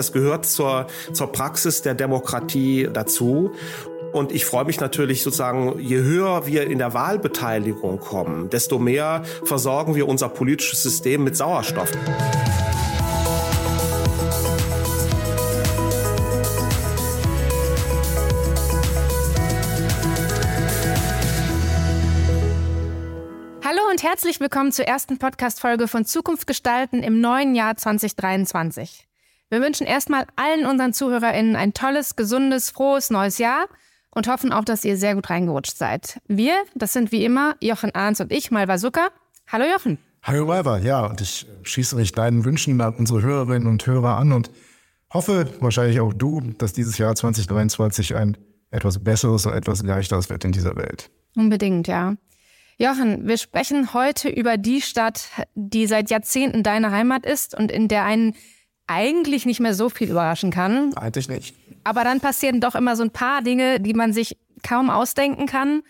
das gehört zur, zur Praxis der Demokratie dazu. Und ich freue mich natürlich sozusagen, je höher wir in der Wahlbeteiligung kommen, desto mehr versorgen wir unser politisches System mit Sauerstoff. Hallo und herzlich willkommen zur ersten Podcast-Folge von Zukunft gestalten im neuen Jahr 2023. Wir wünschen erstmal allen unseren ZuhörerInnen ein tolles, gesundes, frohes neues Jahr und hoffen auch, dass ihr sehr gut reingerutscht seid. Wir, das sind wie immer Jochen Ahns und ich, Malva Zucker. Hallo Jochen. Hallo Malva, ja, und ich schließe mich deinen Wünschen an unsere Hörerinnen und Hörer an und hoffe, wahrscheinlich auch du, dass dieses Jahr 2023 ein etwas besseres und etwas leichteres wird in dieser Welt. Unbedingt, ja. Jochen, wir sprechen heute über die Stadt, die seit Jahrzehnten deine Heimat ist und in der einen eigentlich nicht mehr so viel überraschen kann. Eigentlich nicht. Aber dann passieren doch immer so ein paar Dinge, die man sich kaum ausdenken kann.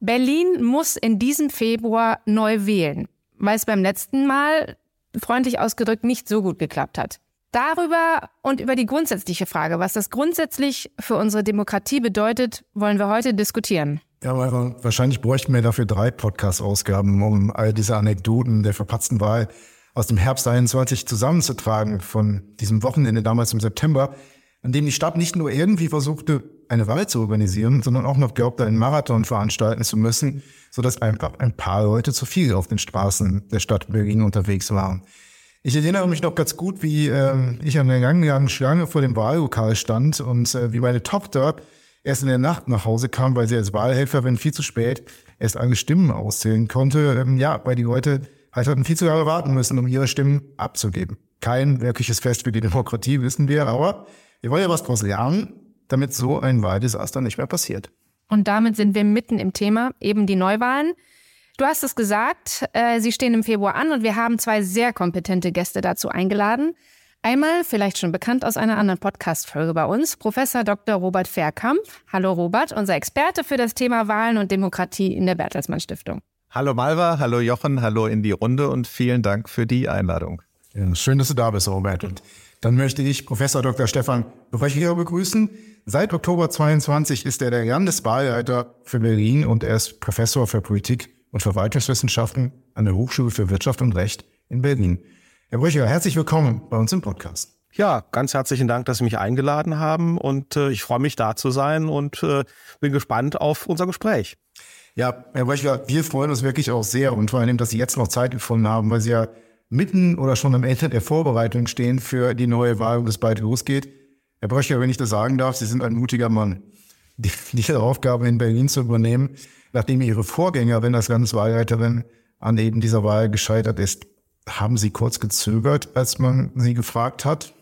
Berlin muss in diesem Februar neu wählen, weil es beim letzten Mal, freundlich ausgedrückt, nicht so gut geklappt hat. Darüber und über die grundsätzliche Frage, was das grundsätzlich für unsere Demokratie bedeutet, wollen wir heute diskutieren. Ja, aber wahrscheinlich bräuchten wir dafür drei Podcast-Ausgaben, um all diese Anekdoten der verpatzten Wahl aus dem Herbst 21 zusammenzutragen von diesem Wochenende damals im September, an dem die Stadt nicht nur irgendwie versuchte, eine Wahl zu organisieren, sondern auch noch glaubte, einen Marathon veranstalten zu müssen, sodass einfach ein paar Leute zu viel auf den Straßen der Stadt Berlin unterwegs waren. Ich erinnere mich noch ganz gut, wie äh, ich an der langen Schlange vor dem Wahllokal stand und äh, wie meine Tochter erst in der Nacht nach Hause kam, weil sie als Wahlhelferin viel zu spät erst alle Stimmen auszählen konnte. Ähm, ja, weil die Leute halt hatten viel zu lange warten müssen, um ihre Stimmen abzugeben. Kein wirkliches Fest für die Demokratie, wissen wir, aber wir wollen ja was draus lernen, damit so ein Wahldesaster nicht mehr passiert. Und damit sind wir mitten im Thema, eben die Neuwahlen. Du hast es gesagt, äh, sie stehen im Februar an und wir haben zwei sehr kompetente Gäste dazu eingeladen. Einmal, vielleicht schon bekannt aus einer anderen Podcast-Folge bei uns, Professor Dr. Robert Verkamp. Hallo Robert, unser Experte für das Thema Wahlen und Demokratie in der Bertelsmann Stiftung. Hallo Malva, hallo Jochen, hallo in die Runde und vielen Dank für die Einladung. Ja, schön, dass du da bist, Robert. Und dann möchte ich Professor Dr. Stefan Brecher begrüßen. Seit Oktober 22 ist er der Landeswahlleiter für Berlin und er ist Professor für Politik und Verwaltungswissenschaften an der Hochschule für Wirtschaft und Recht in Berlin. Herr Brücher, herzlich willkommen bei uns im Podcast. Ja, ganz herzlichen Dank, dass Sie mich eingeladen haben und äh, ich freue mich da zu sein und äh, bin gespannt auf unser Gespräch. Ja, Herr Bröchler, wir freuen uns wirklich auch sehr und vor allem, dass Sie jetzt noch Zeit gefunden haben, weil Sie ja mitten oder schon am Ende der Vorbereitung stehen für die neue Wahl, wo es bald losgeht. Herr Bröchler, wenn ich das sagen darf, Sie sind ein mutiger Mann, die, diese Aufgabe in Berlin zu übernehmen, nachdem Ihre Vorgängerin als Landeswahlleiterin an eben dieser Wahl gescheitert ist. Haben Sie kurz gezögert, als man Sie gefragt hat?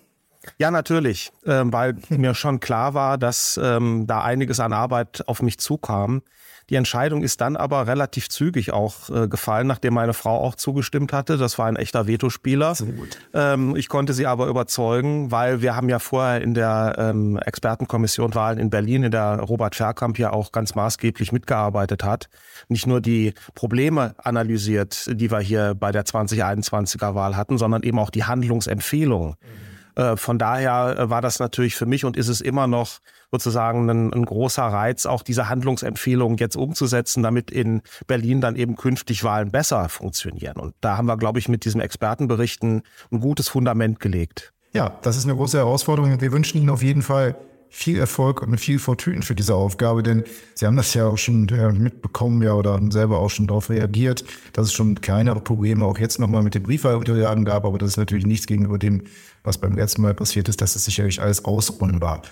Ja, natürlich, äh, weil mir schon klar war, dass ähm, da einiges an Arbeit auf mich zukam. Die Entscheidung ist dann aber relativ zügig auch äh, gefallen, nachdem meine Frau auch zugestimmt hatte. Das war ein echter Vetospieler. Sehr gut. Ähm, ich konnte sie aber überzeugen, weil wir haben ja vorher in der ähm, Expertenkommission Wahlen in Berlin, in der Robert Verkamp ja auch ganz maßgeblich mitgearbeitet hat. Nicht nur die Probleme analysiert, die wir hier bei der 2021er Wahl hatten, sondern eben auch die Handlungsempfehlungen. Mhm von daher äh, war das natürlich für mich und ist es immer noch sozusagen ein, ein großer Reiz, auch diese Handlungsempfehlungen jetzt umzusetzen, damit in Berlin dann eben künftig Wahlen besser funktionieren. Und da haben wir, glaube ich, mit diesem Expertenberichten ein gutes Fundament gelegt. Ja, das ist eine große Herausforderung. Wir wünschen Ihnen auf jeden Fall viel Erfolg und viel Fortune für diese Aufgabe, denn Sie haben das ja auch schon äh, mitbekommen, ja, oder selber auch schon darauf reagiert, dass es schon kleinere Probleme auch jetzt nochmal mit den Briefwahlunterlagen gab, aber das ist natürlich nichts gegenüber dem, was beim letzten Mal passiert ist, dass es sicherlich alles ausrundbar.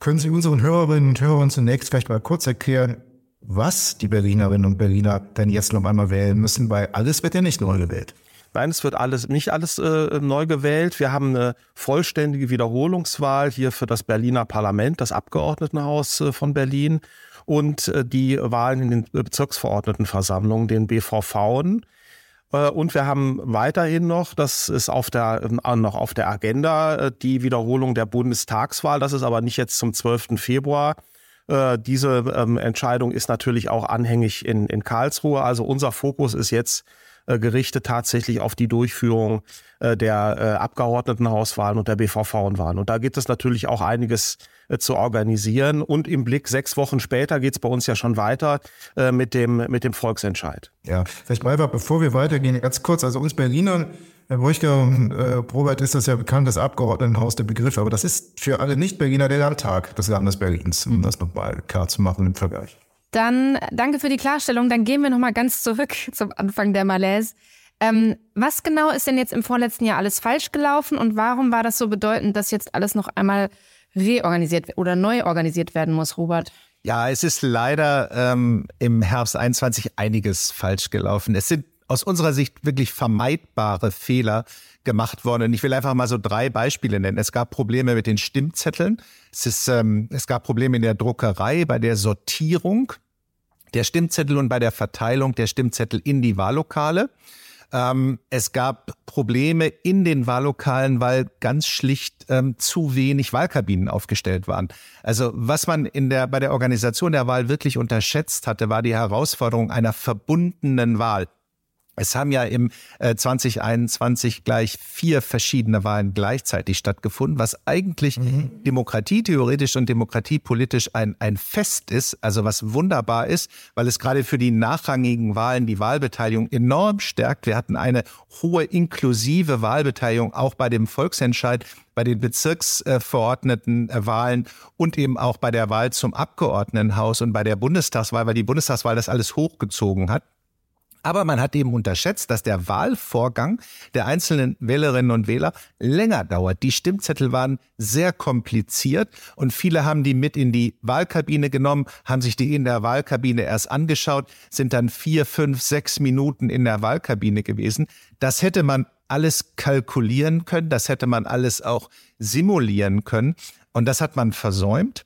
Können Sie unseren Hörerinnen und Hörern zunächst vielleicht mal kurz erklären, was die Berlinerinnen und Berliner denn jetzt noch einmal wählen müssen, weil alles wird ja nicht neu gewählt. Nein, es wird alles nicht alles äh, neu gewählt. Wir haben eine vollständige Wiederholungswahl hier für das Berliner Parlament, das Abgeordnetenhaus äh, von Berlin und äh, die Wahlen in den Bezirksverordnetenversammlungen, den BVV. Äh, und wir haben weiterhin noch, das ist auf der, äh, noch auf der Agenda, äh, die Wiederholung der Bundestagswahl. Das ist aber nicht jetzt zum 12. Februar. Diese ähm, Entscheidung ist natürlich auch anhängig in, in Karlsruhe. Also unser Fokus ist jetzt äh, Gerichte tatsächlich auf die Durchführung äh, der äh, Abgeordnetenhauswahlen und der BVV-Wahlen. Und da gibt es natürlich auch einiges äh, zu organisieren. Und im Blick sechs Wochen später geht es bei uns ja schon weiter mit, dem, mit dem Volksentscheid. Ja, vielleicht mal, bevor wir weitergehen, ganz kurz, also uns Berliner Herr Brüchger, äh, Robert ist das ja bekannt, das Abgeordnetenhaus der Begriff, aber das ist für alle Nicht-Berliner der Landtag des Landes Berlins, um das nochmal klar zu machen im Vergleich. Dann danke für die Klarstellung. Dann gehen wir nochmal ganz zurück zum Anfang der Malaise. Ähm, was genau ist denn jetzt im vorletzten Jahr alles falsch gelaufen und warum war das so bedeutend, dass jetzt alles noch einmal reorganisiert oder neu organisiert werden muss, Robert? Ja, es ist leider ähm, im Herbst 21 einiges falsch gelaufen. Es sind aus unserer Sicht wirklich vermeidbare Fehler gemacht worden. Und ich will einfach mal so drei Beispiele nennen. Es gab Probleme mit den Stimmzetteln. Es, ist, ähm, es gab Probleme in der Druckerei, bei der Sortierung der Stimmzettel und bei der Verteilung der Stimmzettel in die Wahllokale. Ähm, es gab Probleme in den Wahllokalen, weil ganz schlicht ähm, zu wenig Wahlkabinen aufgestellt waren. Also was man in der, bei der Organisation der Wahl wirklich unterschätzt hatte, war die Herausforderung einer verbundenen Wahl. Es haben ja im äh, 2021 gleich vier verschiedene Wahlen gleichzeitig stattgefunden, was eigentlich mhm. demokratietheoretisch und demokratiepolitisch ein, ein Fest ist, also was wunderbar ist, weil es gerade für die nachrangigen Wahlen die Wahlbeteiligung enorm stärkt. Wir hatten eine hohe inklusive Wahlbeteiligung auch bei dem Volksentscheid bei den bezirksverordneten äh, Wahlen und eben auch bei der Wahl zum Abgeordnetenhaus und bei der Bundestagswahl, weil die Bundestagswahl das alles hochgezogen hat. Aber man hat eben unterschätzt, dass der Wahlvorgang der einzelnen Wählerinnen und Wähler länger dauert. Die Stimmzettel waren sehr kompliziert und viele haben die mit in die Wahlkabine genommen, haben sich die in der Wahlkabine erst angeschaut, sind dann vier, fünf, sechs Minuten in der Wahlkabine gewesen. Das hätte man alles kalkulieren können, das hätte man alles auch simulieren können und das hat man versäumt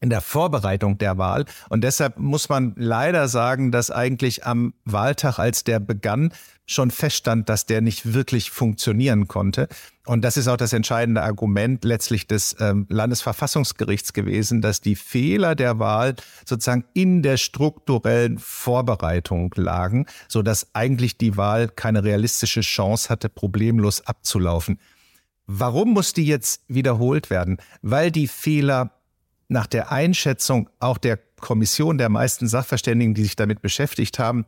in der Vorbereitung der Wahl. Und deshalb muss man leider sagen, dass eigentlich am Wahltag, als der begann, schon feststand, dass der nicht wirklich funktionieren konnte. Und das ist auch das entscheidende Argument letztlich des ähm, Landesverfassungsgerichts gewesen, dass die Fehler der Wahl sozusagen in der strukturellen Vorbereitung lagen, so dass eigentlich die Wahl keine realistische Chance hatte, problemlos abzulaufen. Warum muss die jetzt wiederholt werden? Weil die Fehler nach der Einschätzung auch der Kommission der meisten Sachverständigen, die sich damit beschäftigt haben,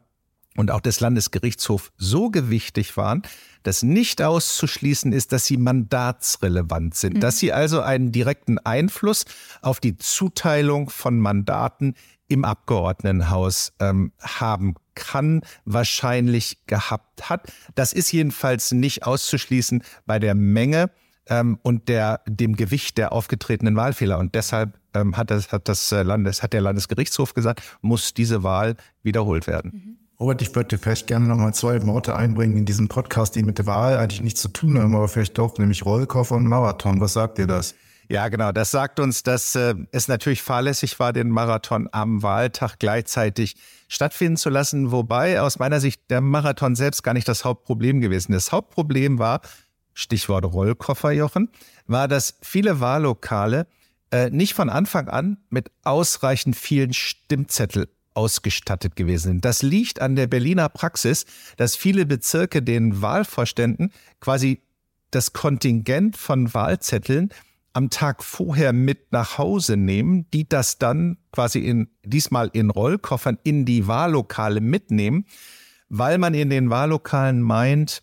und auch des Landesgerichtshofs so gewichtig waren, dass nicht auszuschließen ist, dass sie mandatsrelevant sind, mhm. dass sie also einen direkten Einfluss auf die Zuteilung von Mandaten im Abgeordnetenhaus ähm, haben kann, wahrscheinlich gehabt hat. Das ist jedenfalls nicht auszuschließen bei der Menge ähm, und der, dem Gewicht der aufgetretenen Wahlfehler. Und deshalb ähm, hat, das, hat, das äh, Landes, hat der Landesgerichtshof gesagt, muss diese Wahl wiederholt werden. Mhm. Robert, ich würde vielleicht gerne noch mal zwei Worte einbringen in diesem Podcast, die mit der Wahl eigentlich nichts zu tun haben, aber vielleicht doch, nämlich Rollkoffer und Marathon. Was sagt ihr das? Ja, genau. Das sagt uns, dass äh, es natürlich fahrlässig war, den Marathon am Wahltag gleichzeitig stattfinden zu lassen. Wobei aus meiner Sicht der Marathon selbst gar nicht das Hauptproblem gewesen. ist. Das Hauptproblem war, Stichwort Rollkoffer, Jochen, war, dass viele Wahllokale äh, nicht von Anfang an mit ausreichend vielen Stimmzettel ausgestattet gewesen sind. Das liegt an der Berliner Praxis, dass viele Bezirke den Wahlvorständen quasi das Kontingent von Wahlzetteln am Tag vorher mit nach Hause nehmen, die das dann quasi in, diesmal in Rollkoffern in die Wahllokale mitnehmen, weil man in den Wahllokalen meint,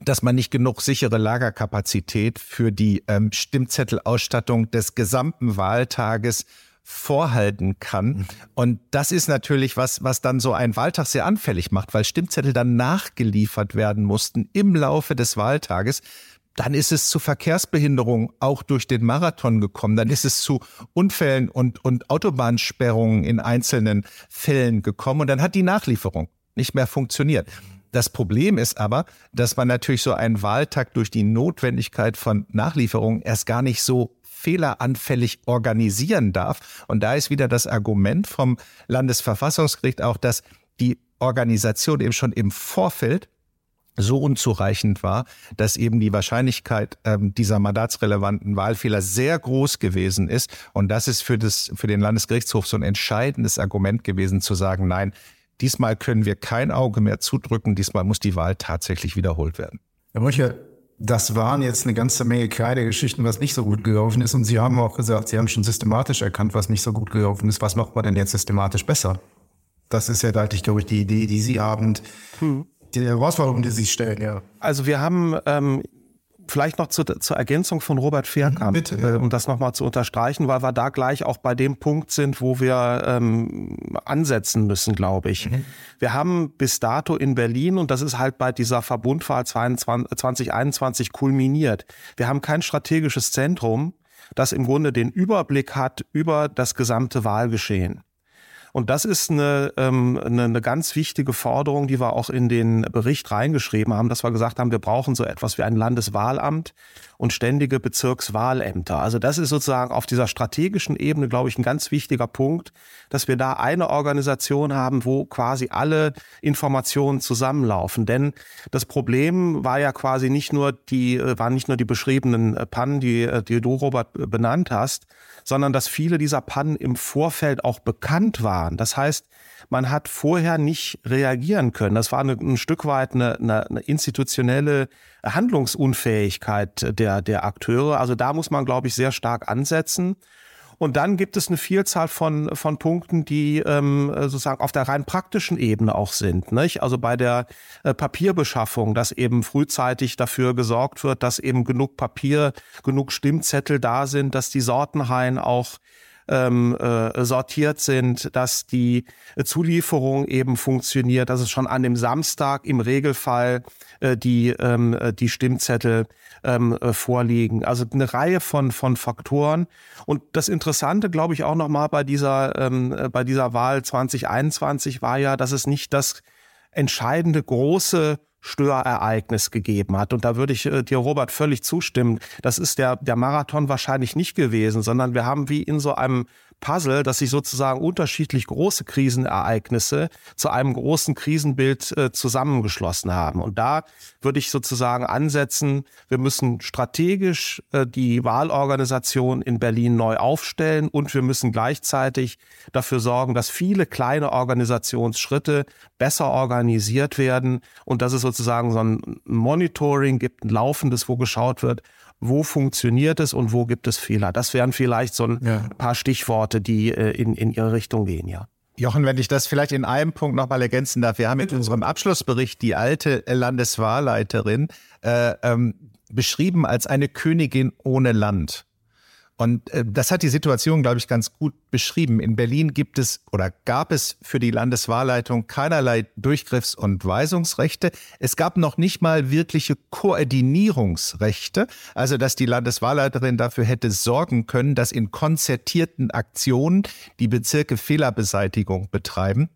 dass man nicht genug sichere Lagerkapazität für die ähm, Stimmzettelausstattung des gesamten Wahltages vorhalten kann. Mhm. Und das ist natürlich was, was dann so ein Wahltag sehr anfällig macht, weil Stimmzettel dann nachgeliefert werden mussten im Laufe des Wahltages. Dann ist es zu Verkehrsbehinderungen auch durch den Marathon gekommen. Dann ist es zu Unfällen und, und Autobahnsperrungen in einzelnen Fällen gekommen. Und dann hat die Nachlieferung nicht mehr funktioniert. Das Problem ist aber, dass man natürlich so einen Wahltag durch die Notwendigkeit von Nachlieferungen erst gar nicht so fehleranfällig organisieren darf. Und da ist wieder das Argument vom Landesverfassungsgericht auch, dass die Organisation eben schon im Vorfeld so unzureichend war, dass eben die Wahrscheinlichkeit ähm, dieser mandatsrelevanten Wahlfehler sehr groß gewesen ist. Und das ist für, das, für den Landesgerichtshof so ein entscheidendes Argument gewesen, zu sagen, nein, diesmal können wir kein Auge mehr zudrücken, diesmal muss die Wahl tatsächlich wiederholt werden. Herr Brücher, das waren jetzt eine ganze Menge kleine Geschichten, was nicht so gut gelaufen ist. Und Sie haben auch gesagt, Sie haben schon systematisch erkannt, was nicht so gut gelaufen ist. Was macht man denn jetzt systematisch besser? Das ist ja deutlich, glaube ich, die Idee, die Sie haben, hm. die Herausforderung, die Sie stellen, ja. Also wir haben ähm, vielleicht noch zu, zur Ergänzung von Robert Fairkamp, Bitte, ja. äh, um das nochmal zu unterstreichen, weil wir da gleich auch bei dem Punkt sind, wo wir ähm, ansetzen müssen, glaube ich. Mhm. Wir haben bis dato in Berlin, und das ist halt bei dieser Verbundwahl 22, 2021 kulminiert, wir haben kein strategisches Zentrum, das im Grunde den Überblick hat über das gesamte Wahlgeschehen. Und das ist eine, ähm, eine, eine ganz wichtige Forderung, die wir auch in den Bericht reingeschrieben haben, dass wir gesagt haben, wir brauchen so etwas wie ein Landeswahlamt und ständige Bezirkswahlämter. Also das ist sozusagen auf dieser strategischen Ebene, glaube ich, ein ganz wichtiger Punkt, dass wir da eine Organisation haben, wo quasi alle Informationen zusammenlaufen. Denn das Problem war ja quasi nicht nur die, äh, waren nicht nur die beschriebenen äh, Pannen, die, äh, die du, Robert, benannt hast, sondern dass viele dieser Pannen im Vorfeld auch bekannt waren. Das heißt, man hat vorher nicht reagieren können. Das war eine, ein Stück weit eine, eine, institutionelle Handlungsunfähigkeit der, der Akteure. Also da muss man, glaube ich, sehr stark ansetzen. Und dann gibt es eine Vielzahl von, von Punkten, die ähm, sozusagen auf der rein praktischen Ebene auch sind. Nicht? Also bei der äh, Papierbeschaffung, dass eben frühzeitig dafür gesorgt wird, dass eben genug Papier, genug Stimmzettel da sind, dass die Sortenreihen auch ähm, äh, sortiert sind, dass die Zulieferung eben funktioniert, dass es schon an dem Samstag im Regelfall äh, die, ähm, äh, die Stimmzettel ähm, äh, vorliegen. Also eine Reihe von, von Faktoren. Und das Interessante, glaube ich, auch nochmal bei ähm, äh, bei dieser Wahl 2021 war ja, dass es nicht das entscheidende große Störereignis gegeben hat. Und da würde ich äh, dir, Robert, völlig zustimmen. Das ist der, der Marathon wahrscheinlich nicht gewesen, sondern wir haben wie in so einem Puzzle, dass sich sozusagen unterschiedlich große Krisenereignisse zu einem großen Krisenbild äh, zusammengeschlossen haben. Und da würde ich sozusagen ansetzen, wir müssen strategisch äh, die Wahlorganisation in Berlin neu aufstellen und wir müssen gleichzeitig dafür sorgen, dass viele kleine Organisationsschritte besser organisiert werden und dass es sozusagen so ein Monitoring gibt, ein laufendes, wo geschaut wird, wo funktioniert es und wo gibt es Fehler. Das wären vielleicht so ein ja. paar Stichworte, die äh, in, in ihre Richtung gehen, ja. Jochen, wenn ich das vielleicht in einem Punkt nochmal ergänzen darf. Wir haben in unserem Abschlussbericht die alte Landeswahlleiterin äh, ähm, beschrieben als eine Königin ohne Land. Und äh, das hat die Situation, glaube ich, ganz gut beschrieben. In Berlin gibt es oder gab es für die Landeswahlleitung keinerlei Durchgriffs- und Weisungsrechte. Es gab noch nicht mal wirkliche Koordinierungsrechte, also dass die Landeswahlleiterin dafür hätte sorgen können, dass in konzertierten Aktionen die Bezirke Fehlerbeseitigung betreiben.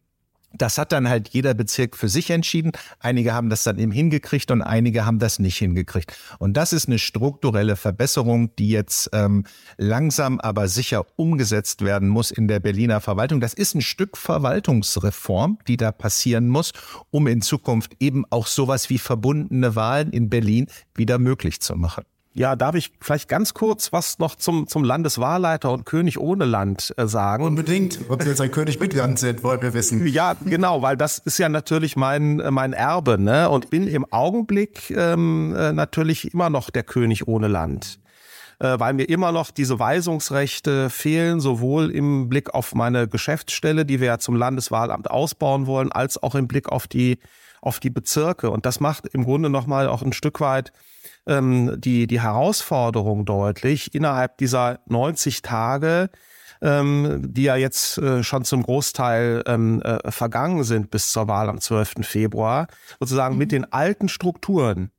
Das hat dann halt jeder Bezirk für sich entschieden. Einige haben das dann eben hingekriegt und einige haben das nicht hingekriegt. Und das ist eine strukturelle Verbesserung, die jetzt ähm, langsam aber sicher umgesetzt werden muss in der Berliner Verwaltung. Das ist ein Stück Verwaltungsreform, die da passieren muss, um in Zukunft eben auch sowas wie verbundene Wahlen in Berlin wieder möglich zu machen. Ja, darf ich vielleicht ganz kurz was noch zum, zum Landeswahlleiter und König ohne Land äh, sagen? Unbedingt. Ob Sie jetzt ein König mit Land sind, wollen wir wissen. Ja, genau, weil das ist ja natürlich mein, mein Erbe, ne? Und bin im Augenblick ähm, äh, natürlich immer noch der König ohne Land. Äh, weil mir immer noch diese Weisungsrechte fehlen, sowohl im Blick auf meine Geschäftsstelle, die wir ja zum Landeswahlamt ausbauen wollen, als auch im Blick auf die, auf die Bezirke. Und das macht im Grunde nochmal auch ein Stück weit ähm, die, die Herausforderung deutlich, innerhalb dieser 90 Tage, ähm, die ja jetzt äh, schon zum Großteil ähm, äh, vergangen sind bis zur Wahl am 12. Februar, sozusagen mhm. mit den alten Strukturen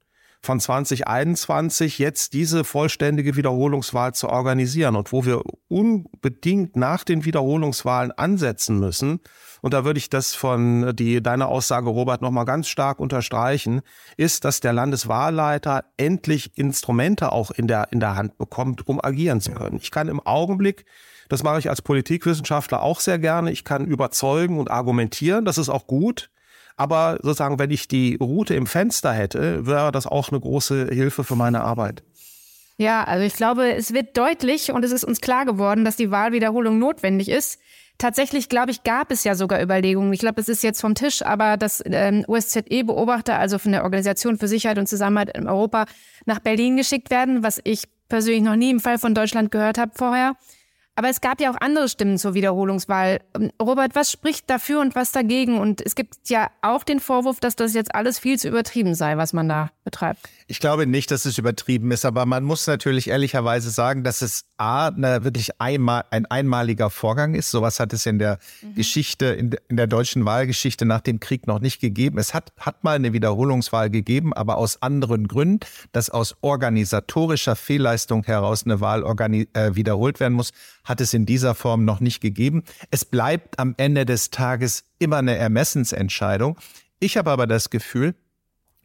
von 2021 jetzt diese vollständige Wiederholungswahl zu organisieren und wo wir unbedingt nach den Wiederholungswahlen ansetzen müssen, und da würde ich das von die deine Aussage Robert noch mal ganz stark unterstreichen, ist, dass der Landeswahlleiter endlich Instrumente auch in der in der Hand bekommt, um agieren zu können. Ich kann im Augenblick das mache ich als Politikwissenschaftler auch sehr gerne. Ich kann überzeugen und argumentieren, das ist auch gut. Aber sozusagen, wenn ich die Route im Fenster hätte, wäre das auch eine große Hilfe für meine Arbeit. Ja, also ich glaube, es wird deutlich und es ist uns klar geworden, dass die Wahlwiederholung notwendig ist. Tatsächlich, glaube ich, gab es ja sogar Überlegungen. Ich glaube, es ist jetzt vom Tisch, aber dass ähm, OSZE-Beobachter, also von der Organisation für Sicherheit und Zusammenhalt in Europa, nach Berlin geschickt werden, was ich persönlich noch nie im Fall von Deutschland gehört habe vorher. Aber es gab ja auch andere Stimmen zur Wiederholungswahl. Ähm, Robert, was spricht dafür und was dagegen? Und es gibt ja auch den Vorwurf, dass das jetzt alles viel zu übertrieben sei, was man da betreibt. Ich glaube nicht, dass es übertrieben ist, aber man muss natürlich ehrlicherweise sagen, dass es A, eine, wirklich einmal, ein einmaliger Vorgang ist. Sowas hat es in der mhm. Geschichte, in, in, der deutschen Wahlgeschichte nach dem Krieg noch nicht gegeben. Es hat, hat mal eine Wiederholungswahl gegeben, aber aus anderen Gründen, dass aus organisatorischer Fehlleistung heraus eine Wahl äh, wiederholt werden muss, hat es in dieser Form noch nicht gegeben. Es bleibt am Ende des Tages immer eine Ermessensentscheidung. Ich habe aber das Gefühl,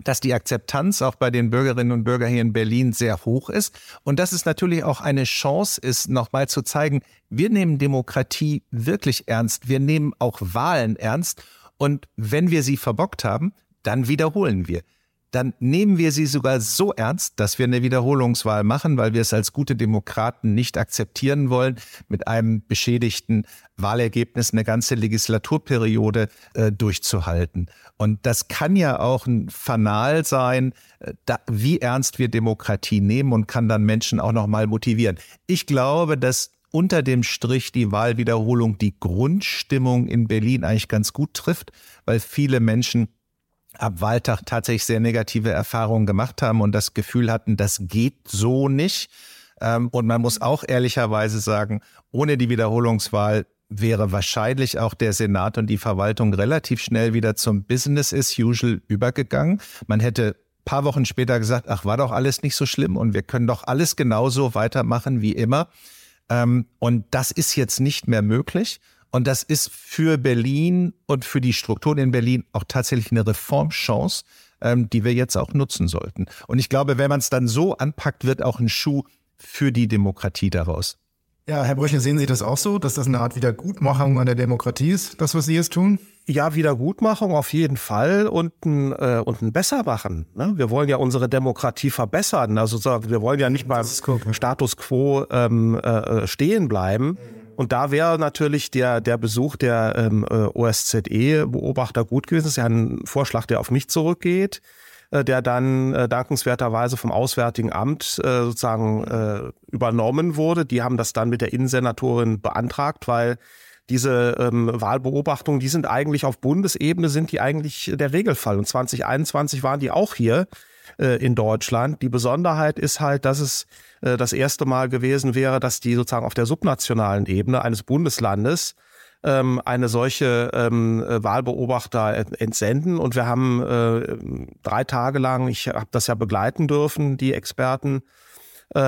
dass die Akzeptanz auch bei den Bürgerinnen und Bürgern hier in Berlin sehr hoch ist und dass es natürlich auch eine Chance ist, nochmal zu zeigen, wir nehmen Demokratie wirklich ernst, wir nehmen auch Wahlen ernst und wenn wir sie verbockt haben, dann wiederholen wir dann nehmen wir sie sogar so ernst, dass wir eine Wiederholungswahl machen, weil wir es als gute Demokraten nicht akzeptieren wollen, mit einem beschädigten Wahlergebnis eine ganze Legislaturperiode äh, durchzuhalten. Und das kann ja auch ein Fanal sein, äh, da, wie ernst wir Demokratie nehmen und kann dann Menschen auch noch mal motivieren. Ich glaube, dass unter dem Strich die Wahlwiederholung die Grundstimmung in Berlin eigentlich ganz gut trifft, weil viele Menschen ab Wahltag tatsächlich sehr negative Erfahrungen gemacht haben und das Gefühl hatten, das geht so nicht. Ähm, und man muss auch ehrlicherweise sagen, ohne die Wiederholungswahl wäre wahrscheinlich auch der Senat und die Verwaltung relativ schnell wieder zum Business as usual übergegangen. Man hätte paar Wochen später gesagt, ach, war doch alles nicht so schlimm und wir können doch alles genauso weitermachen wie immer. Ähm, und das ist jetzt nicht mehr möglich. Und das ist für Berlin und für die Strukturen in Berlin auch tatsächlich eine Reformchance, ähm, die wir jetzt auch nutzen sollten. Und ich glaube, wenn man es dann so anpackt, wird auch ein Schuh für die Demokratie daraus. Ja, Herr Brüche, sehen Sie das auch so, dass das eine Art Wiedergutmachung an der Demokratie ist, das, was Sie jetzt tun? Ja, Wiedergutmachung auf jeden Fall und ein, äh, und ein Bessermachen. Ne? Wir wollen ja unsere Demokratie verbessern. Also wir wollen ja nicht beim Status quo ähm, äh, stehen bleiben. Und da wäre natürlich der, der Besuch der ähm, äh, OSZE-Beobachter gut gewesen. Das ist ja ein Vorschlag, der auf mich zurückgeht, äh, der dann äh, dankenswerterweise vom Auswärtigen Amt äh, sozusagen äh, übernommen wurde. Die haben das dann mit der Innensenatorin beantragt, weil diese ähm, Wahlbeobachtungen, die sind eigentlich auf Bundesebene, sind die eigentlich der Regelfall. Und 2021 waren die auch hier äh, in Deutschland. Die Besonderheit ist halt, dass es äh, das erste Mal gewesen wäre, dass die sozusagen auf der subnationalen Ebene eines Bundeslandes ähm, eine solche ähm, äh, Wahlbeobachter entsenden. Und wir haben äh, drei Tage lang, ich habe das ja begleiten dürfen, die Experten, äh,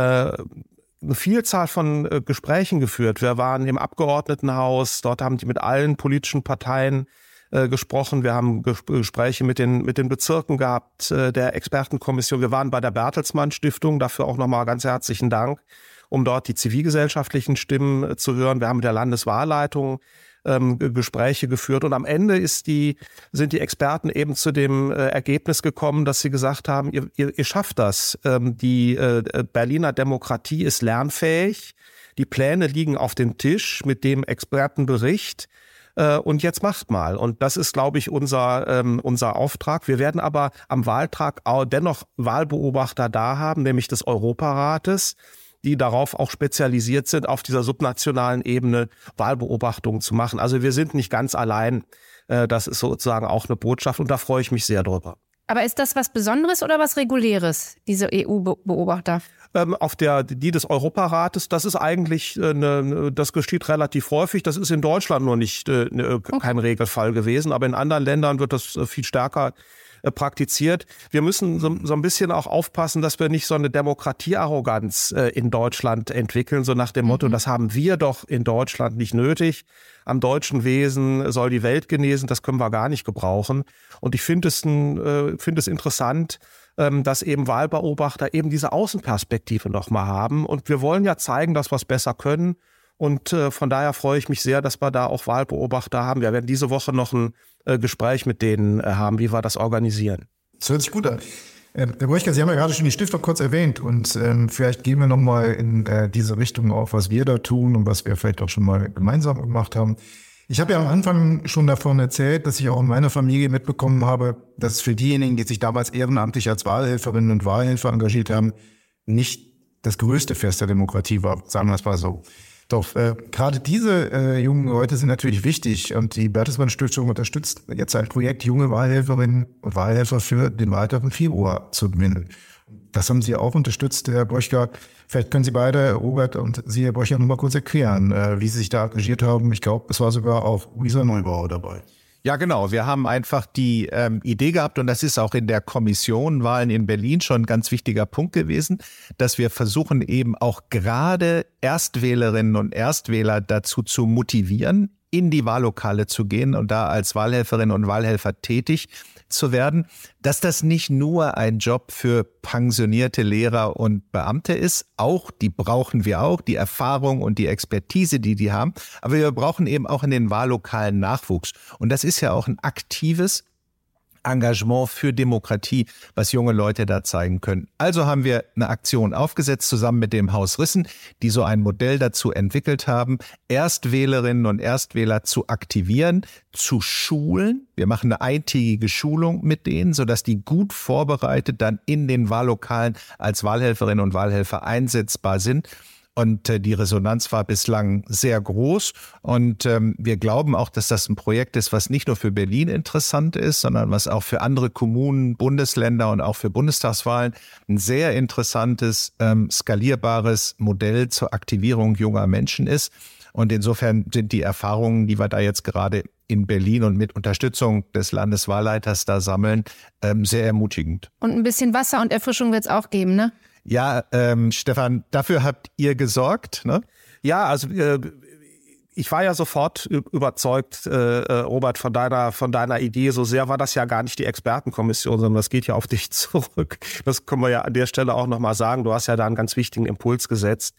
eine Vielzahl von äh, Gesprächen geführt. Wir waren im Abgeordnetenhaus, dort haben die mit allen politischen Parteien äh, gesprochen. Wir haben Gespräche mit den, mit den Bezirken gehabt, äh, der Expertenkommission. Wir waren bei der Bertelsmann Stiftung, dafür auch nochmal ganz herzlichen Dank, um dort die zivilgesellschaftlichen Stimmen äh, zu hören. Wir haben mit der Landeswahlleitung ähm, Gespräche geführt und am Ende ist die, sind die Experten eben zu dem äh, Ergebnis gekommen, dass sie gesagt haben, ihr, ihr, ihr schafft das. Ähm, die äh, Berliner Demokratie ist lernfähig. Die Pläne liegen auf dem Tisch mit dem Expertenbericht äh, und jetzt macht mal. Und das ist, glaube ich, unser, ähm, unser Auftrag. Wir werden aber am Wahltag auch dennoch Wahlbeobachter da haben, nämlich des Europarates die darauf auch spezialisiert sind, auf dieser subnationalen Ebene Wahlbeobachtungen zu machen. Also wir sind nicht ganz allein. Äh, das ist sozusagen auch eine Botschaft und da freue ich mich sehr drüber. Aber ist das was Besonderes oder was Reguläres, diese EU-Beobachter? Ähm, auf der, die des Europarates, das ist eigentlich, äh, ne, das geschieht relativ häufig. Das ist in Deutschland nur nicht äh, ne, okay. kein Regelfall gewesen, aber in anderen Ländern wird das äh, viel stärker äh, praktiziert. Wir müssen so, so, ein bisschen auch aufpassen, dass wir nicht so eine Demokratiearroganz äh, in Deutschland entwickeln, so nach dem Motto, mhm. das haben wir doch in Deutschland nicht nötig. Am deutschen Wesen soll die Welt genesen, das können wir gar nicht gebrauchen. Und ich finde es, äh, finde es interessant, ähm, dass eben Wahlbeobachter eben diese Außenperspektive nochmal haben. Und wir wollen ja zeigen, dass wir es besser können. Und äh, von daher freue ich mich sehr, dass wir da auch Wahlbeobachter haben. Wir werden diese Woche noch ein äh, Gespräch mit denen äh, haben, wie wir das organisieren. Das hört sich gut an. Herr Bräuchger, Sie haben ja gerade schon die Stiftung kurz erwähnt und ähm, vielleicht gehen wir nochmal in diese Richtung auf, was wir da tun und was wir vielleicht auch schon mal gemeinsam gemacht haben. Ich habe ja am Anfang schon davon erzählt, dass ich auch in meiner Familie mitbekommen habe, dass für diejenigen, die sich damals ehrenamtlich als Wahlhelferinnen und Wahlhelfer engagiert haben, nicht das größte Fest der Demokratie war, sagen wir es mal so. Doch äh, gerade diese äh, jungen Leute sind natürlich wichtig und die Bertelsmann Stiftung unterstützt jetzt ein Projekt, junge Wahlhelferinnen und Wahlhelfer für den Wahltag im Februar zu gewinnen. Das haben Sie auch unterstützt, Herr Borchger. Vielleicht können Sie beide, Robert und Sie, Herr Borchger, noch mal kurz erklären, äh, wie Sie sich da engagiert haben. Ich glaube, es war sogar auch Luisa Neubauer dabei. Ja, genau. Wir haben einfach die ähm, Idee gehabt, und das ist auch in der Kommission Wahlen in Berlin schon ein ganz wichtiger Punkt gewesen, dass wir versuchen eben auch gerade Erstwählerinnen und Erstwähler dazu zu motivieren, in die Wahllokale zu gehen und da als Wahlhelferin und Wahlhelfer tätig zu werden, dass das nicht nur ein Job für pensionierte Lehrer und Beamte ist, auch die brauchen wir auch, die Erfahrung und die Expertise, die die haben, aber wir brauchen eben auch in den Wahllokalen Nachwuchs. Und das ist ja auch ein aktives Engagement für Demokratie, was junge Leute da zeigen können. Also haben wir eine Aktion aufgesetzt zusammen mit dem Haus Rissen, die so ein Modell dazu entwickelt haben, Erstwählerinnen und Erstwähler zu aktivieren, zu schulen. Wir machen eine eintägige Schulung mit denen, sodass die gut vorbereitet dann in den Wahllokalen als Wahlhelferinnen und Wahlhelfer einsetzbar sind. Und äh, die Resonanz war bislang sehr groß. Und ähm, wir glauben auch, dass das ein Projekt ist, was nicht nur für Berlin interessant ist, sondern was auch für andere Kommunen, Bundesländer und auch für Bundestagswahlen ein sehr interessantes, ähm, skalierbares Modell zur Aktivierung junger Menschen ist. Und insofern sind die Erfahrungen, die wir da jetzt gerade in Berlin und mit Unterstützung des Landeswahlleiters da sammeln, ähm, sehr ermutigend. Und ein bisschen Wasser und Erfrischung wird es auch geben, ne? Ja, ähm, Stefan, dafür habt ihr gesorgt, ne? Ja, also äh, ich war ja sofort überzeugt, äh, äh, Robert, von deiner, von deiner Idee. So sehr war das ja gar nicht die Expertenkommission, sondern das geht ja auf dich zurück. Das können wir ja an der Stelle auch nochmal sagen. Du hast ja da einen ganz wichtigen Impuls gesetzt,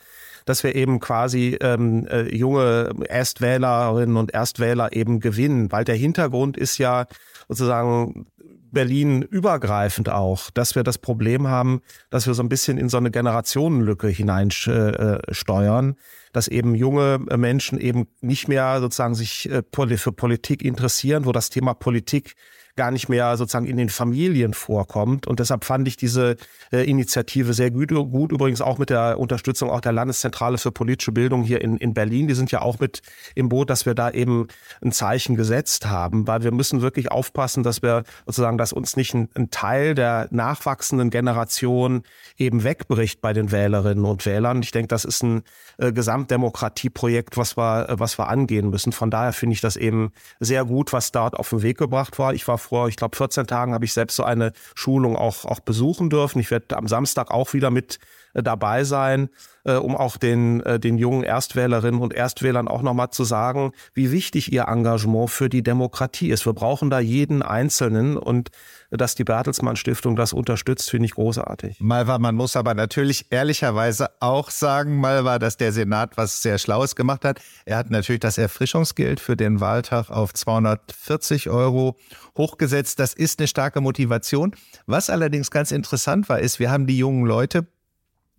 dass wir eben quasi ähm, äh, junge Erstwählerinnen und Erstwähler eben gewinnen, weil der Hintergrund ist ja sozusagen Berlin übergreifend auch, dass wir das Problem haben, dass wir so ein bisschen in so eine Generationenlücke hineinsteuern, äh, dass eben junge Menschen eben nicht mehr sozusagen sich äh, für Politik interessieren, wo das Thema Politik gar nicht mehr sozusagen in den Familien vorkommt. Und deshalb fand ich diese äh, Initiative sehr gut, gut, übrigens auch mit der Unterstützung auch der Landeszentrale für politische Bildung hier in, in Berlin. Die sind ja auch mit im Boot, dass wir da eben ein Zeichen gesetzt haben, weil wir müssen wirklich aufpassen, dass wir sozusagen, dass uns nicht ein, ein Teil der nachwachsenden Generation eben wegbricht bei den Wählerinnen und Wählern. Ich denke, das ist ein äh, Gesamtdemokratieprojekt, was wir, äh, was wir angehen müssen. Von daher finde ich das eben sehr gut, was dort auf den Weg gebracht war. Ich war vor, ich glaube, 14 Tagen habe ich selbst so eine Schulung auch, auch besuchen dürfen. Ich werde am Samstag auch wieder mit äh, dabei sein, äh, um auch den, äh, den jungen Erstwählerinnen und Erstwählern auch nochmal zu sagen, wie wichtig ihr Engagement für die Demokratie ist. Wir brauchen da jeden Einzelnen und dass die Bertelsmann Stiftung das unterstützt, finde ich großartig. Malva, man muss aber natürlich ehrlicherweise auch sagen, Malva, dass der Senat was sehr Schlaues gemacht hat. Er hat natürlich das Erfrischungsgeld für den Wahltag auf 240 Euro hochgesetzt. Das ist eine starke Motivation. Was allerdings ganz interessant war, ist, wir haben die jungen Leute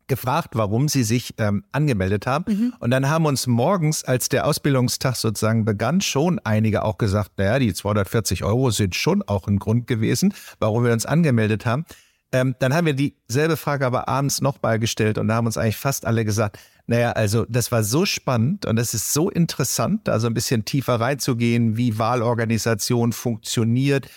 gefragt, warum sie sich ähm, angemeldet haben. Mhm. Und dann haben uns morgens, als der Ausbildungstag sozusagen begann, schon einige auch gesagt, naja, die 240 Euro sind schon auch ein Grund gewesen, warum wir uns angemeldet haben. Ähm, dann haben wir dieselbe Frage aber abends nochmal gestellt und da haben uns eigentlich fast alle gesagt, naja, also das war so spannend und es ist so interessant, da so ein bisschen tiefer reinzugehen, wie Wahlorganisation funktioniert,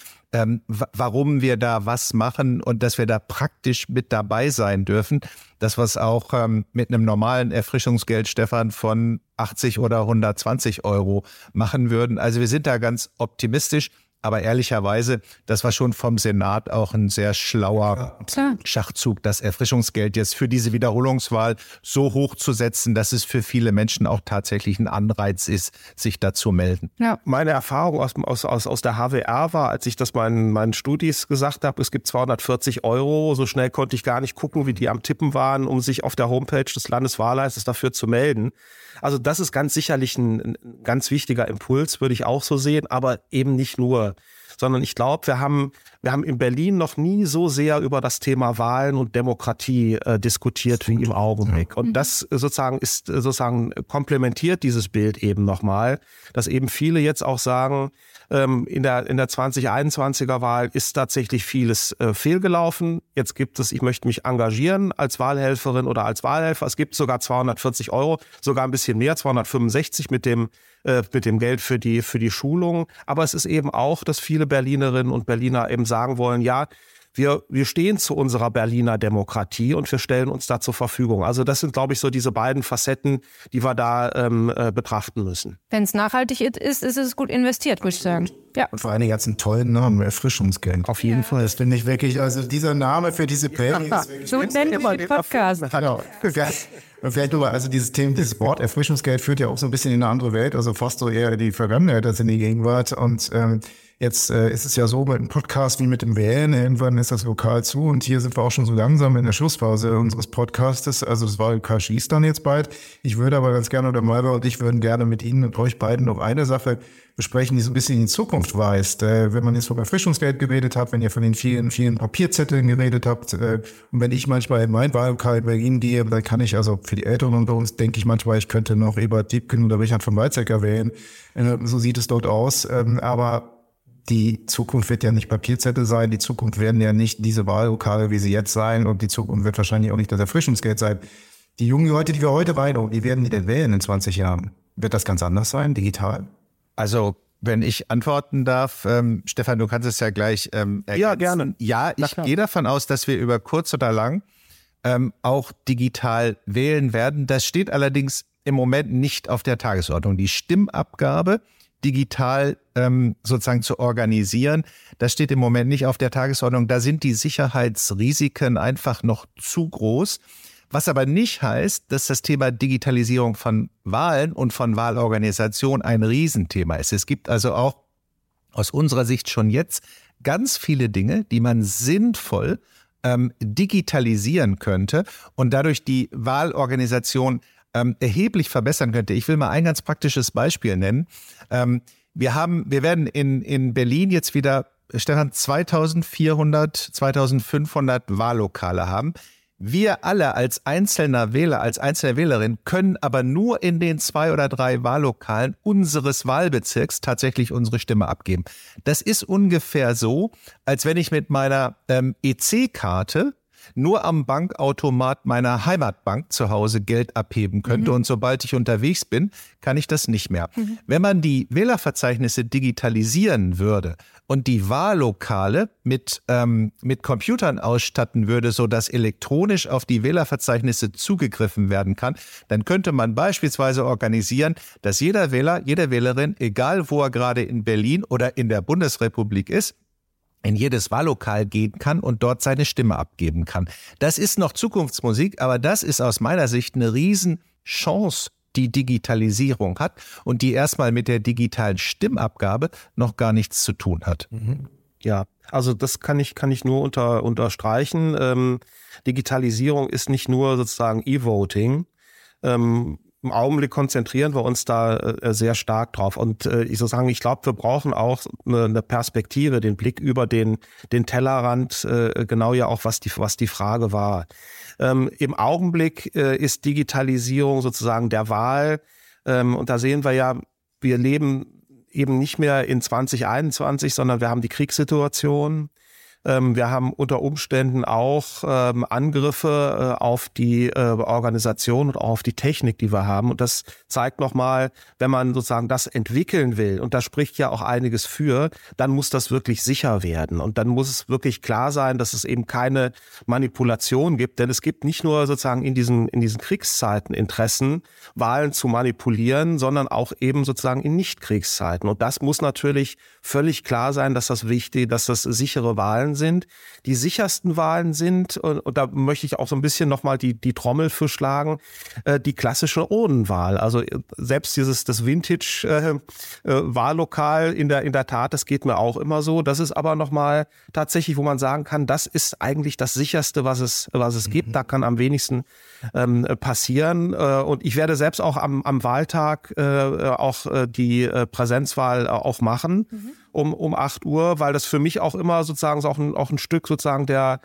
ähm, warum wir da was machen und dass wir da praktisch mit dabei sein dürfen. Das, was auch ähm, mit einem normalen Erfrischungsgeld, Stefan, von 80 oder 120 Euro machen würden. Also wir sind da ganz optimistisch. Aber ehrlicherweise, das war schon vom Senat auch ein sehr schlauer ja. Schachzug, das Erfrischungsgeld jetzt für diese Wiederholungswahl so hoch zu setzen, dass es für viele Menschen auch tatsächlich ein Anreiz ist, sich dazu melden. Ja, meine Erfahrung aus, aus, aus, aus der HWR war, als ich das meinen, meinen Studis gesagt habe, es gibt 240 Euro, so schnell konnte ich gar nicht gucken, wie die am Tippen waren, um sich auf der Homepage des Landeswahlleiters dafür zu melden. Also das ist ganz sicherlich ein, ein ganz wichtiger Impuls, würde ich auch so sehen, aber eben nicht nur sondern ich glaube, wir haben, wir haben in Berlin noch nie so sehr über das Thema Wahlen und Demokratie äh, diskutiert wie im Augenblick. Und das sozusagen ist sozusagen komplementiert dieses Bild eben nochmal, dass eben viele jetzt auch sagen, ähm, in der, in der 2021er Wahl ist tatsächlich vieles äh, fehlgelaufen. Jetzt gibt es, ich möchte mich engagieren als Wahlhelferin oder als Wahlhelfer. Es gibt sogar 240 Euro, sogar ein bisschen mehr, 265 mit dem äh, mit dem Geld für die für die Schulung. Aber es ist eben auch, dass viele Berlinerinnen und Berliner eben sagen wollen, ja, wir, wir stehen zu unserer Berliner Demokratie und wir stellen uns da zur Verfügung. Also das sind, glaube ich, so diese beiden Facetten, die wir da ähm, äh, betrachten müssen. Wenn es nachhaltig ist, ist es gut investiert, würde ich sagen. Ja. Und vor allem ganz einen tollen Namen, Erfrischungsgeld. Auf jeden ja. Fall. Das finde ich wirklich, also dieser Name für diese Pläne ja. ist So nennen wir den Podcast. Genau. Vielleicht nur, also dieses Thema, dieses Wort Erfrischungsgeld führt ja auch so ein bisschen in eine andere Welt, also fast so eher die Vergangenheit als in die Gegenwart. Und ähm, Jetzt äh, ist es ja so mit einem Podcast wie mit dem Wählen, irgendwann ist das Lokal zu und hier sind wir auch schon so langsam in der Schlussphase unseres Podcastes. Also das Wahlkreis schließt dann jetzt bald. Ich würde aber ganz gerne, oder Malva und ich würden gerne mit Ihnen und euch beiden noch eine Sache besprechen, die so ein bisschen in die Zukunft weist. Äh, wenn man jetzt vom Erfrischungsgeld geredet hat, wenn ihr von den vielen, vielen Papierzetteln geredet habt äh, und wenn ich manchmal in mein in Berlin gehe, dann kann ich also für die Älteren unter uns, denke ich manchmal, ich könnte noch Ebert Diebken oder Richard von Weizsäcker wählen. Äh, so sieht es dort aus. Ähm, aber die Zukunft wird ja nicht Papierzettel sein, die Zukunft werden ja nicht diese Wahllokale, wie sie jetzt sein und die Zukunft wird wahrscheinlich auch nicht das Erfrischungsgeld sein. Die jungen Leute, die wir heute beide, wie werden die denn wählen in 20 Jahren? Wird das ganz anders sein, digital? Also wenn ich antworten darf, ähm, Stefan, du kannst es ja gleich ähm, ergänzen. Ja, gerne. Ja, ich gehe davon aus, dass wir über kurz oder lang ähm, auch digital wählen werden. Das steht allerdings im Moment nicht auf der Tagesordnung. Die Stimmabgabe digital ähm, sozusagen zu organisieren. Das steht im Moment nicht auf der Tagesordnung. Da sind die Sicherheitsrisiken einfach noch zu groß. Was aber nicht heißt, dass das Thema Digitalisierung von Wahlen und von Wahlorganisation ein Riesenthema ist. Es gibt also auch aus unserer Sicht schon jetzt ganz viele Dinge, die man sinnvoll ähm, digitalisieren könnte und dadurch die Wahlorganisation ähm, erheblich verbessern könnte. Ich will mal ein ganz praktisches Beispiel nennen. Ähm, wir haben, wir werden in, in Berlin jetzt wieder, Stefan, 2400, 2500 Wahllokale haben. Wir alle als einzelner Wähler, als einzelne Wählerin können aber nur in den zwei oder drei Wahllokalen unseres Wahlbezirks tatsächlich unsere Stimme abgeben. Das ist ungefähr so, als wenn ich mit meiner ähm, EC-Karte nur am Bankautomat meiner Heimatbank zu Hause Geld abheben könnte. Mhm. Und sobald ich unterwegs bin, kann ich das nicht mehr. Mhm. Wenn man die Wählerverzeichnisse digitalisieren würde und die Wahllokale mit, ähm, mit Computern ausstatten würde, so dass elektronisch auf die Wählerverzeichnisse zugegriffen werden kann, dann könnte man beispielsweise organisieren, dass jeder Wähler, jede Wählerin, egal wo er gerade in Berlin oder in der Bundesrepublik ist, in jedes Wahllokal gehen kann und dort seine Stimme abgeben kann. Das ist noch Zukunftsmusik, aber das ist aus meiner Sicht eine Riesenchance, die Digitalisierung hat und die erstmal mit der digitalen Stimmabgabe noch gar nichts zu tun hat. Mhm. Ja, also das kann ich, kann ich nur unter, unterstreichen. Ähm, Digitalisierung ist nicht nur sozusagen E-Voting. Ähm, im Augenblick konzentrieren wir uns da äh, sehr stark drauf. Und äh, ich so sagen, ich glaube, wir brauchen auch eine, eine, Perspektive, den Blick über den, den Tellerrand, äh, genau ja auch, was die, was die Frage war. Ähm, Im Augenblick äh, ist Digitalisierung sozusagen der Wahl. Ähm, und da sehen wir ja, wir leben eben nicht mehr in 2021, sondern wir haben die Kriegssituation. Ähm, wir haben unter Umständen auch ähm, Angriffe äh, auf die äh, Organisation und auch auf die Technik, die wir haben. Und das zeigt nochmal, wenn man sozusagen das entwickeln will, und da spricht ja auch einiges für, dann muss das wirklich sicher werden. Und dann muss es wirklich klar sein, dass es eben keine Manipulation gibt. Denn es gibt nicht nur sozusagen in diesen, in diesen Kriegszeiten Interessen, Wahlen zu manipulieren, sondern auch eben sozusagen in Nichtkriegszeiten. Und das muss natürlich völlig klar sein, dass das wichtig, dass das sichere Wahlen sind, die sichersten Wahlen sind, und, und da möchte ich auch so ein bisschen nochmal die, die Trommel für schlagen, äh, die klassische Urnenwahl. Also äh, selbst dieses das Vintage-Wahllokal äh, äh, in, der, in der Tat, das geht mir auch immer so. Das ist aber nochmal tatsächlich, wo man sagen kann, das ist eigentlich das sicherste, was es, was es mhm. gibt. Da kann am wenigsten ähm, passieren. Äh, und ich werde selbst auch am, am Wahltag äh, auch äh, die äh, Präsenzwahl äh, auch machen. Mhm um, um 8 Uhr, weil das für mich auch immer sozusagen auch ein, auch ein Stück sozusagen der,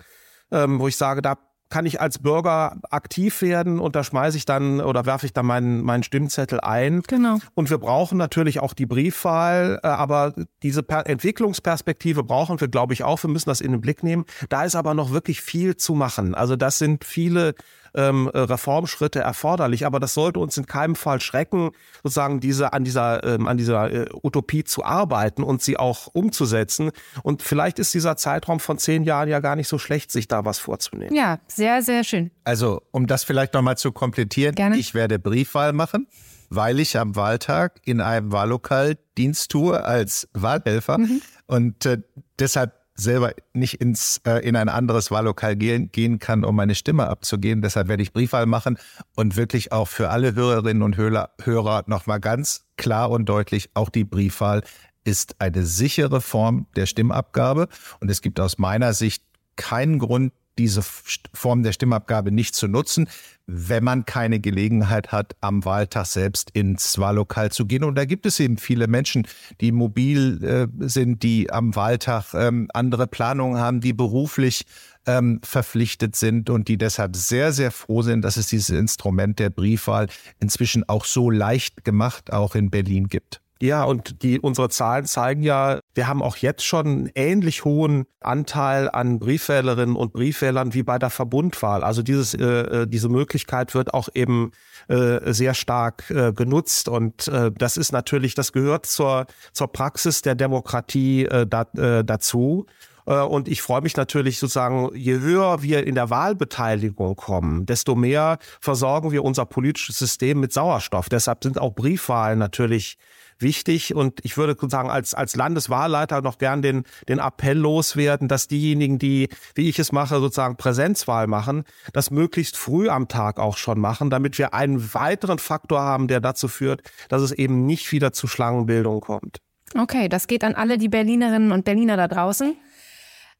ähm, wo ich sage, da kann ich als Bürger aktiv werden und da schmeiße ich dann oder werfe ich dann meinen, meinen Stimmzettel ein. Genau. Und wir brauchen natürlich auch die Briefwahl, äh, aber diese per Entwicklungsperspektive brauchen wir, glaube ich, auch. Wir müssen das in den Blick nehmen. Da ist aber noch wirklich viel zu machen. Also das sind viele ähm, äh, Reformschritte erforderlich. Aber das sollte uns in keinem Fall schrecken, sozusagen diese an dieser ähm, an dieser äh, Utopie zu arbeiten und sie auch umzusetzen. Und vielleicht ist dieser Zeitraum von zehn Jahren ja gar nicht so schlecht, sich da was vorzunehmen. Ja, sehr, sehr schön. Also, um das vielleicht nochmal zu komplettieren, Gerne. ich werde Briefwahl machen, weil ich am Wahltag in einem Wahllokal Dienst tue als Wahlhelfer und äh, deshalb selber nicht ins, äh, in ein anderes Wahllokal gehen, gehen kann, um meine Stimme abzugeben. Deshalb werde ich Briefwahl machen und wirklich auch für alle Hörerinnen und Hörer, Hörer nochmal ganz klar und deutlich, auch die Briefwahl ist eine sichere Form der Stimmabgabe und es gibt aus meiner Sicht keinen Grund, diese Form der Stimmabgabe nicht zu nutzen, wenn man keine Gelegenheit hat, am Wahltag selbst ins Wahllokal zu gehen. Und da gibt es eben viele Menschen, die mobil äh, sind, die am Wahltag ähm, andere Planungen haben, die beruflich ähm, verpflichtet sind und die deshalb sehr, sehr froh sind, dass es dieses Instrument der Briefwahl inzwischen auch so leicht gemacht auch in Berlin gibt. Ja, und die, unsere Zahlen zeigen ja, wir haben auch jetzt schon einen ähnlich hohen Anteil an Briefwählerinnen und Briefwählern wie bei der Verbundwahl. Also dieses, äh, diese Möglichkeit wird auch eben äh, sehr stark äh, genutzt. Und äh, das ist natürlich, das gehört zur, zur Praxis der Demokratie äh, da, äh, dazu. Äh, Und ich freue mich natürlich sozusagen, je höher wir in der Wahlbeteiligung kommen, desto mehr versorgen wir unser politisches System mit Sauerstoff. Deshalb sind auch Briefwahlen natürlich wichtig. Und ich würde sozusagen als, als Landeswahlleiter noch gern den, den Appell loswerden, dass diejenigen, die, wie ich es mache, sozusagen Präsenzwahl machen, das möglichst früh am Tag auch schon machen, damit wir einen weiteren Faktor haben, der dazu führt, dass es eben nicht wieder zu Schlangenbildung kommt. Okay, das geht an alle die Berlinerinnen und Berliner da draußen.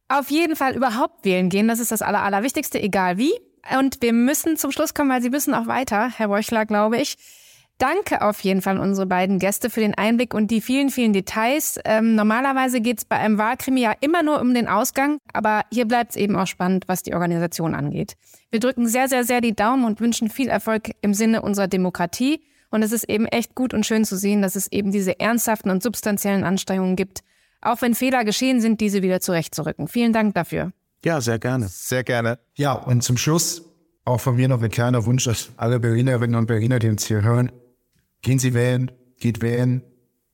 Auf jeden Fall überhaupt wählen gehen, das ist das Aller, Allerwichtigste, egal wie. Und wir müssen zum Schluss kommen, weil Sie müssen auch weiter, Herr Reuchler, glaube ich. Danke auf jeden Fall an unsere beiden Gäste für den Einblick und die vielen, vielen Details. Ähm, normalerweise geht es bei einem Wahlkrimi ja immer nur um den Ausgang, aber hier bleibt es eben auch spannend, was die Organisation angeht. Wir drücken sehr, sehr, sehr die Daumen und wünschen viel Erfolg im Sinne unserer Demokratie. Und es ist eben echt gut und schön zu sehen, dass es eben diese ernsthaften und substanziellen Anstrengungen gibt, auch wenn Fehler geschehen sind, diese wieder zurechtzurücken. Vielen Dank dafür. Ja, sehr gerne. Sehr gerne. Ja, und zum Schluss auch von mir noch ein kleiner Wunsch, dass alle Berlinerinnen und Berliner, die uns hier hören, gehen Sie wählen, geht wählen.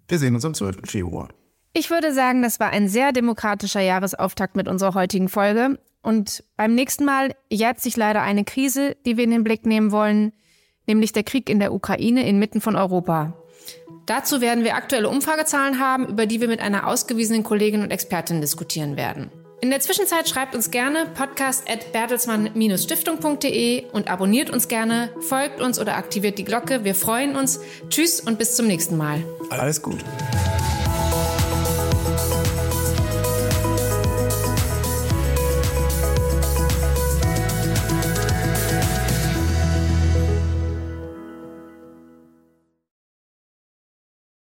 Wir sehen uns am 12. Februar. Ich würde sagen, das war ein sehr demokratischer Jahresauftakt mit unserer heutigen Folge. Und beim nächsten Mal jährt sich leider eine Krise, die wir in den Blick nehmen wollen, nämlich der Krieg in der Ukraine inmitten von Europa. Dazu werden wir aktuelle Umfragezahlen haben, über die wir mit einer ausgewiesenen Kollegin und Expertin diskutieren werden. In der Zwischenzeit schreibt uns gerne podcast.bertelsmann-stiftung.de und abonniert uns gerne, folgt uns oder aktiviert die Glocke. Wir freuen uns. Tschüss und bis zum nächsten Mal. Alles gut.